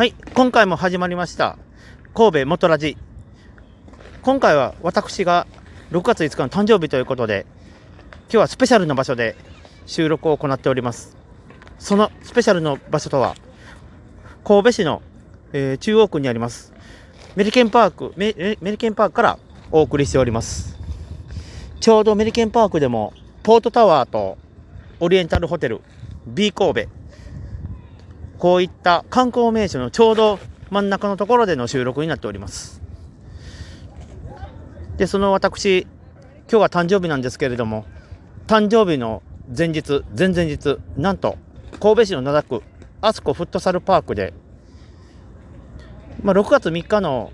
はい、今回も始まりました。神戸元ラジ。今回は私が6月5日の誕生日ということで、今日はスペシャルな場所で収録を行っております。そのスペシャルの場所とは、神戸市の、えー中央区にあります、メリケンパーク、メメメリケンパークからお送りしております。ちょうどメリケンパークでも、ポートタワーとオリエンタルホテル、B 神戸、こういった観光名所のちょうど真ん中のところでの収録になっております。で、その私、今日は誕生日なんですけれども、誕生日の前日、前々日、なんと、神戸市の灘区、アスコフットサルパークで、まあ、6月3日の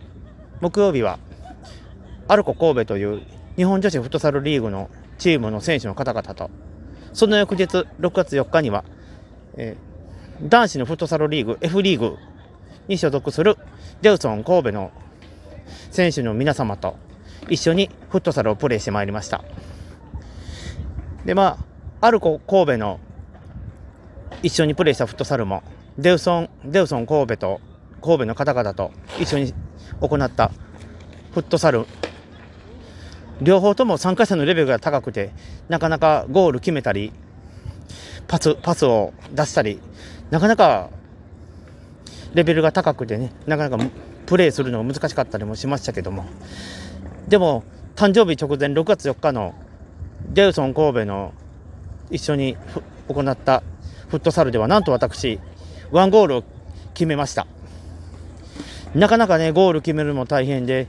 木曜日は、アルコ神戸という日本女子フットサルリーグのチームの選手の方々と、その翌日、6月4日には、えー男子のフットサルリーグ F リーグに所属するデウソン神戸の選手の皆様と一緒にフットサルをプレーしてまいりました。でまあアルコ神戸の一緒にプレーしたフットサルもデウソンデウソン神戸と神戸の方々と一緒に行ったフットサル。両方とも参加者のレベルが高くてなかなかゴール決めたりパスパスを出したりなかなかレベルが高くてね、なかなかプレーするのが難しかったりもしましたけども、でも、誕生日直前6月4日のデウソン神戸の一緒に行ったフットサルでは、なんと私、ワンゴールを決めました。なかなかね、ゴール決めるのも大変で、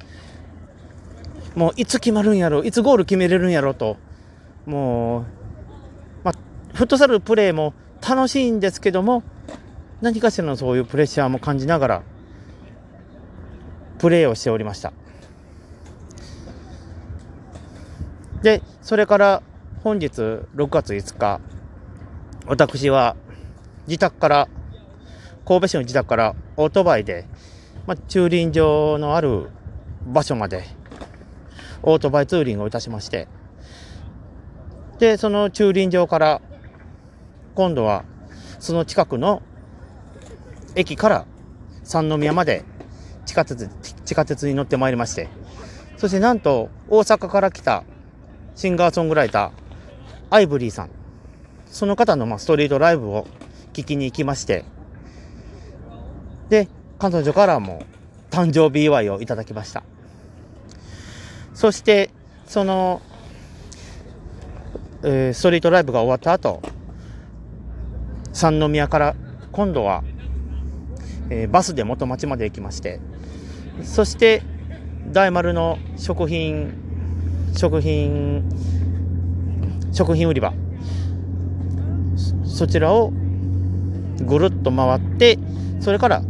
もういつ決まるんやろ、いつゴール決めれるんやろと、もう、まあ、フットサルプレーも楽しいんですけども何かしらのそういうプレッシャーも感じながらプレーをしておりました。でそれから本日6月5日私は自宅から神戸市の自宅からオートバイで、まあ、駐輪場のある場所までオートバイツーリングをいたしましてでその駐輪場から今度はその近くの駅から三宮まで地下鉄地下鉄に乗ってまいりましてそしてなんと大阪から来たシンガーソングライターアイブリーさん。その方のまあストリートライブを聞きに行きましてで彼女からも誕生日祝いをいただきました。そしてその、えーストリートライブが終わった後三宮から今度は、えーバスで元町まで行きましてそして大丸の食品食品食品売り場そちらをぐるっと回ってそれから、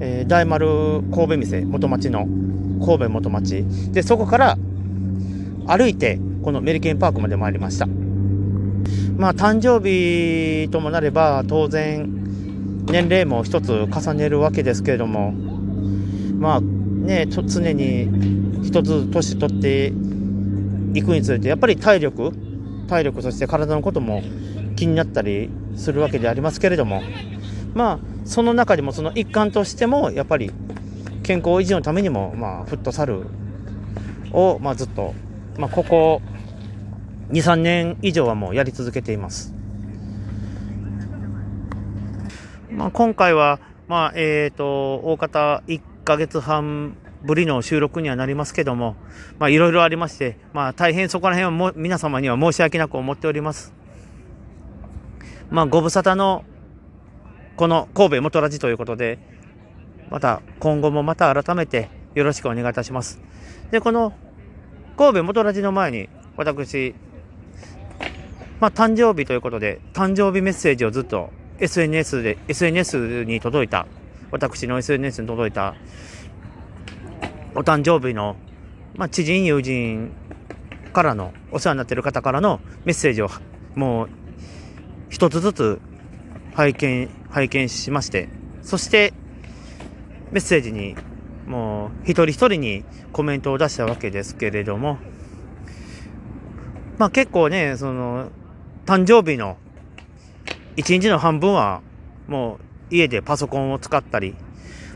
えー大丸神戸店元町の神戸元町でそこから歩いてこのメリケンパークまで参りました。まあ誕生日ともなれば当然年齢も一つ重ねるわけですけれどもまあね常に一つ年取っていくにつれてやっぱり体力体力そして体のことも気になったりするわけでありますけれどもまあその中でもその一環としてもやっぱり健康維持のためにもまあフットサルをまあずっとまあここ23年以上はもうやり続けています。まあ、今回は、まあえー、と大方1ヶ月半ぶりの収録にはなりますけども、まあ、いろいろありまして、まあ、大変そこら辺はも皆様には申し訳なく思っております。まあ、ご無沙汰のこの神戸元ラジということで、また今後もまた改めてよろしくお願いいたします。で、この神戸元ラジの前に私、まあ、誕生日ということで、誕生日メッセージをずっと SNS で、SNS に届いた、私の SNS に届いた、お誕生日の、まあ、知人、友人からの、お世話になっている方からのメッセージを、もう、一つずつ拝見、拝見しまして、そして、メッセージに、もう、一人一人にコメントを出したわけですけれども、まあ結構ね、その、誕生日の一日の半分は、もう家でパソコンを使ったり、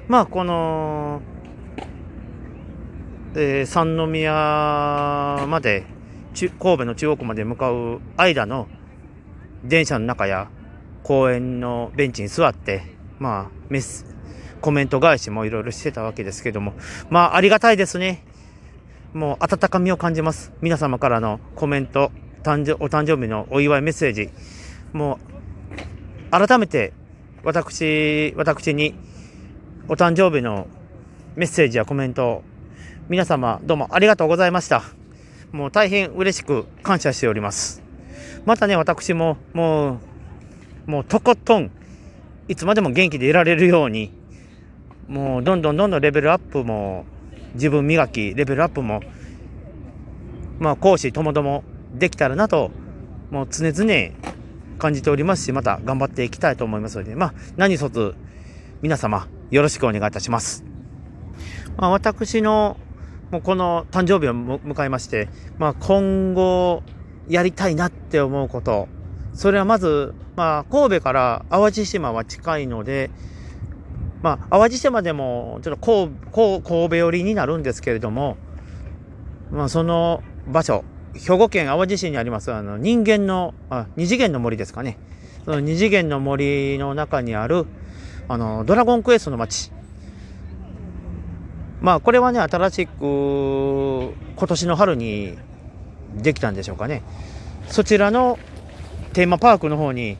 まあこの、えー、三宮まで神戸の中央区まで向かう間の電車の中や公園のベンチに座ってまあメスコメント返しもいろいろしてたわけですけどもまあありがたいですね。もう温かみを感じます。皆様からのコメント。誕生お誕生日のお祝いメッセージもう改めて私私にお誕生日のメッセージやコメント皆様どうもありがとうございました。もう大変嬉しく感謝しております。またね、私ももう、もうとことん、いつまでも元気でいられるように、もうどんどんどんどんレベルアップも、自分磨き、レベルアップも、まあ講師ともどもできたらなと、もう常々感じておりますし、また頑張っていきたいと思いますので、まあ何卒皆様よろしくお願いいたします。まあ、私のもうこの誕生日を迎えまして、まあ、今後やりたいなって思うこと、それはまず、まあ、神戸から淡路島は近いので、まあ、淡路島でもちょっと神戸寄りになるんですけれども、まあ、その場所、兵庫県淡路市にありますあの人間のあ二次元の森ですかね。その二次元の森の中にあるあのドラゴンクエストの街まあこれはね新しく今年の春にできたんでしょうかねそちらのテーマパークの方に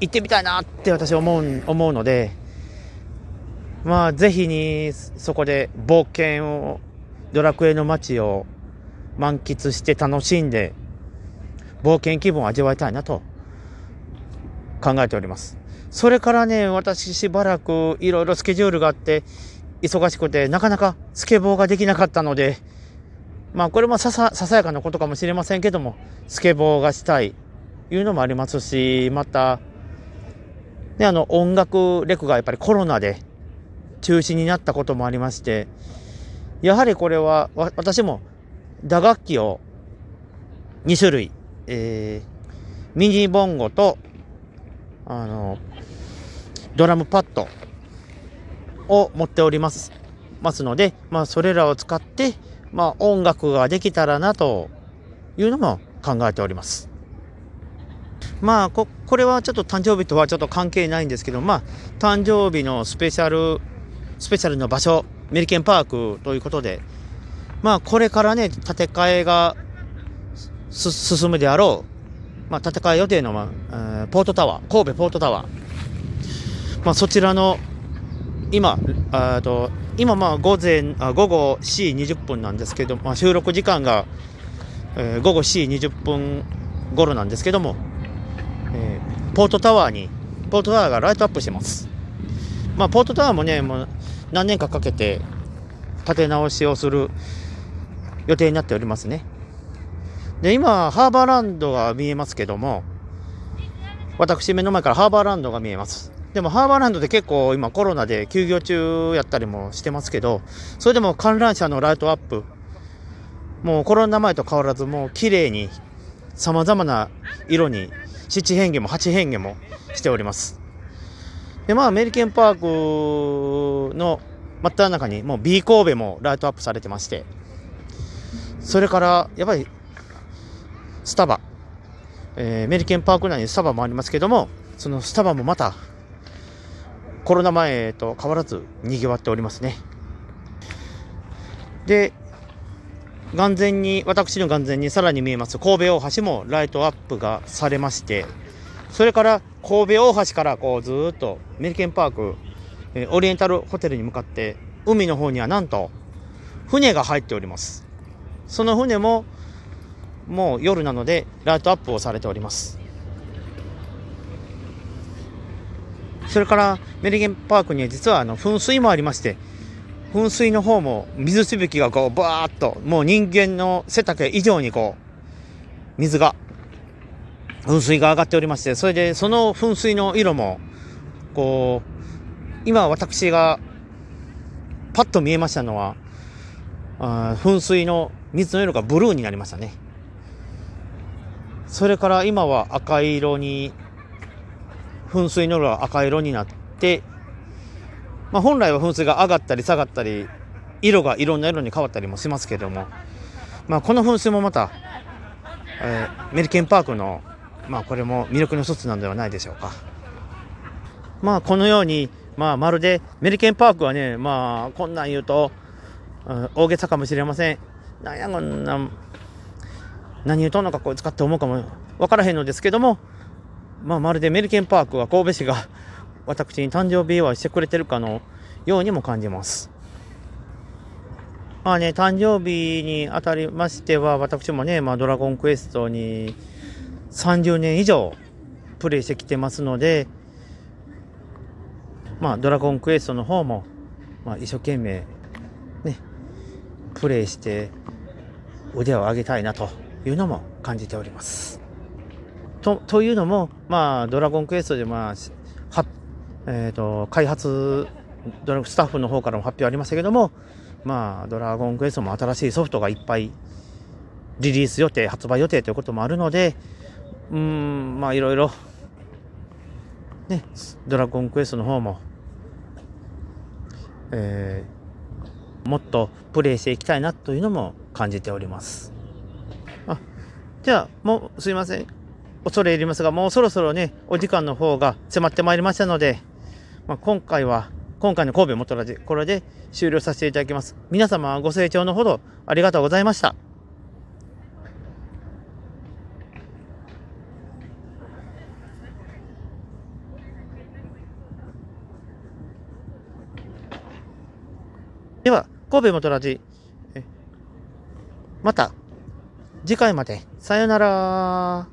行ってみたいなって私思う思うのでまあぜひにそこで冒険をドラクエの街を満喫して楽しんで冒険気分を味わいたいなと考えております。それからね、私しばらくいろいろスケジュールがあって、忙しくて、なかなかスケボーができなかったので、まあこれもささ、やかなことかもしれませんけども、スケボーがしたい、いうのもありますし、また、ね、あの、音楽レクがやっぱりコロナで中止になったこともありまして、やはりこれは、私も打楽器を2種類、えー、ミニボンゴと、あの、ドラムパッドを持っておりますますので、まあ、それらを使って、まあ、音楽ができたらなというのも考えております。まあこ、これはちょっと誕生日とはちょっと関係ないんですけど、まあ、誕生日のスペシャル、スペシャルの場所、メリケンパークということで、まあ、これからね、建て替えが進むであろう、まあ、建て替え予定の、まあ、ポートタワー、神戸ポートタワー、まあ、そちらの今、あと今まあ午前あ午後4時20分なんですけど、まあ、収録時間が、えー、午後4時20分頃なんですけども、えー、ポートタワーにポートタワーがライトアップしてます。まあ、ポートタワーもね、もう何年かかけて建て直しをする予定になっておりますね。で、今、ハーバーランドが見えますけども、私目の前からハーバーランドが見えます。でもハーバーランドで結構今コロナで休業中やったりもしてますけど、それでも観覧車のライトアップ、もうコロナ前と変わらずもう綺麗に様々な色に七変化も八変化もしております。で、まあアメリケンパークの真っ只中にもう B 神戸もライトアップされてまして、それからやっぱりスタバ、えー、メリケンパーク内にスタバもありますけども、そのスタバもまたコロナ前と変わらず賑わっておりますね。で、眼前に、私の眼前にさらに見えます神戸大橋もライトアップがされまして、それから神戸大橋からこうずっとメリケンパーク、えオリエンタルホテルに向かって海の方にはなんと船が入っております。その船ももう夜なのでライトアップをされております。それからメリケンパークには実はあの噴水もありまして噴水の方も水しぶきがこうバーッともう人間の背丈以上にこう水が噴水が上がっておりましてそれでその噴水の色もこう今私がパッと見えましたのはあ噴水の水の色がブルーになりましたねそれから今は赤色に噴水の色が赤色になって、まあ、本来は噴水が上がったり下がったり色がいろんな色に変わったりもしますけども、まあ、この噴水もまた、えー、メリケンパークの、まあ、これも魅力の一つなんではないでしょうか。まあ、このように、まあ、まるでメリケンパークはね、まあ、こんなん言うと、大げさかもしれません。なんやこんな、何言うとんのかこいつかって思うかも分からへんのですけども、まあ、まるでメリケンパークは神戸市が私に誕生日祝いしてくれてるかのようにも感じます。まあね、誕生日にあたりましては、私もね、まあ、ドラゴンクエストに30年以上プレイしてきてますので、まあ、ドラゴンクエストの方も、まあ、一生懸命、プレイして腕を上げたいなというのも感じております。とというのも、まあ、ドラゴンクエストで、まあ、はえーと、開発ドラスタッフの方からも発表ありましたけども、まあ、ドラゴンクエストも新しいソフトがいっぱいリリース予定、発売予定ということもあるので、うん、まあ、いろいろ、ね、ドラゴンクエストの方も、え、もっとプレイしていきたいなというのも感じております。あじゃあ、もうすいません。恐れ入りますが、もうそろそろね、お時間の方が迫ってまいりましたので、まあ、今回は、今回の神戸元ラジ、これで終了させていただきます。皆様ご清聴のほどありがとうございました。では、神戸元ラジ、また次回まで。さよなら